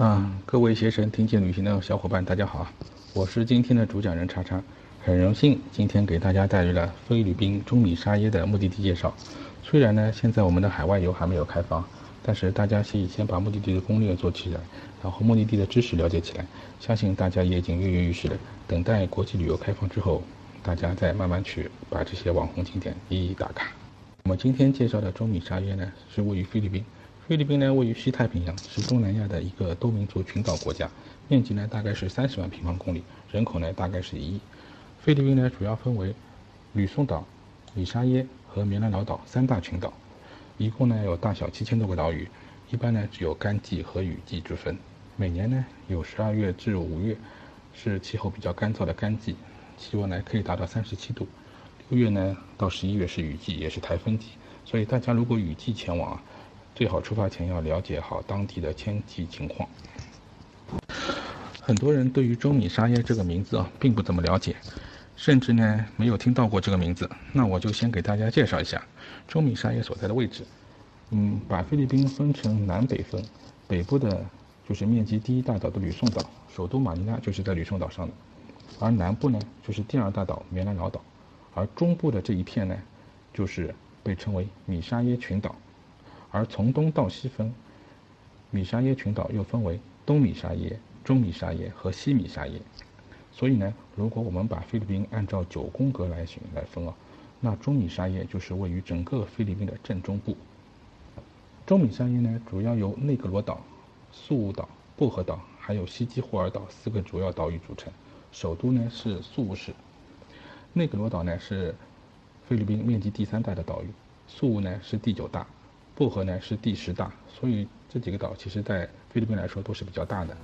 啊，各位携程听见旅行的小伙伴，大家好，我是今天的主讲人叉叉，很荣幸今天给大家带来了菲律宾中米沙耶的目的地介绍。虽然呢，现在我们的海外游还没有开放，但是大家可以先把目的地的攻略做起来，然后目的地的知识了解起来，相信大家也已经跃跃欲试了。等待国际旅游开放之后，大家再慢慢去把这些网红景点一一打卡。我们今天介绍的中米沙耶呢，是位于菲律宾。菲律宾呢，位于西太平洋，是东南亚的一个多民族群岛国家，面积呢大概是三十万平方公里，人口呢大概是一亿。菲律宾呢主要分为吕宋岛、米沙耶和棉兰老岛三大群岛，一共呢有大小七千多个岛屿。一般呢只有干季和雨季之分。每年呢有十二月至五月是气候比较干燥的干季，气温呢可以达到三十七度。六月呢到十一月是雨季，也是台风季，所以大家如果雨季前往。最好出发前要了解好当地的天气情况。很多人对于中米沙耶这个名字啊，并不怎么了解，甚至呢没有听到过这个名字。那我就先给大家介绍一下中米沙耶所在的位置。嗯，把菲律宾分成南北分，北部的就是面积第一大岛的吕宋岛，首都马尼拉就是在吕宋岛上的；而南部呢就是第二大岛棉兰老岛，而中部的这一片呢，就是被称为米沙耶群岛。而从东到西分，米沙耶群岛又分为东米沙耶、中米沙耶和西米沙耶。所以呢，如果我们把菲律宾按照九宫格来选来分啊，那中米沙耶就是位于整个菲律宾的正中部。中米沙耶呢，主要由内格罗岛、宿务岛、薄荷岛还有西基霍尔岛四个主要岛屿组成。首都呢是宿务市。内格罗岛呢是菲律宾面积第三大的岛屿，宿务呢是第九大。薄荷呢是第十大，所以这几个岛其实在菲律宾来说都是比较大的。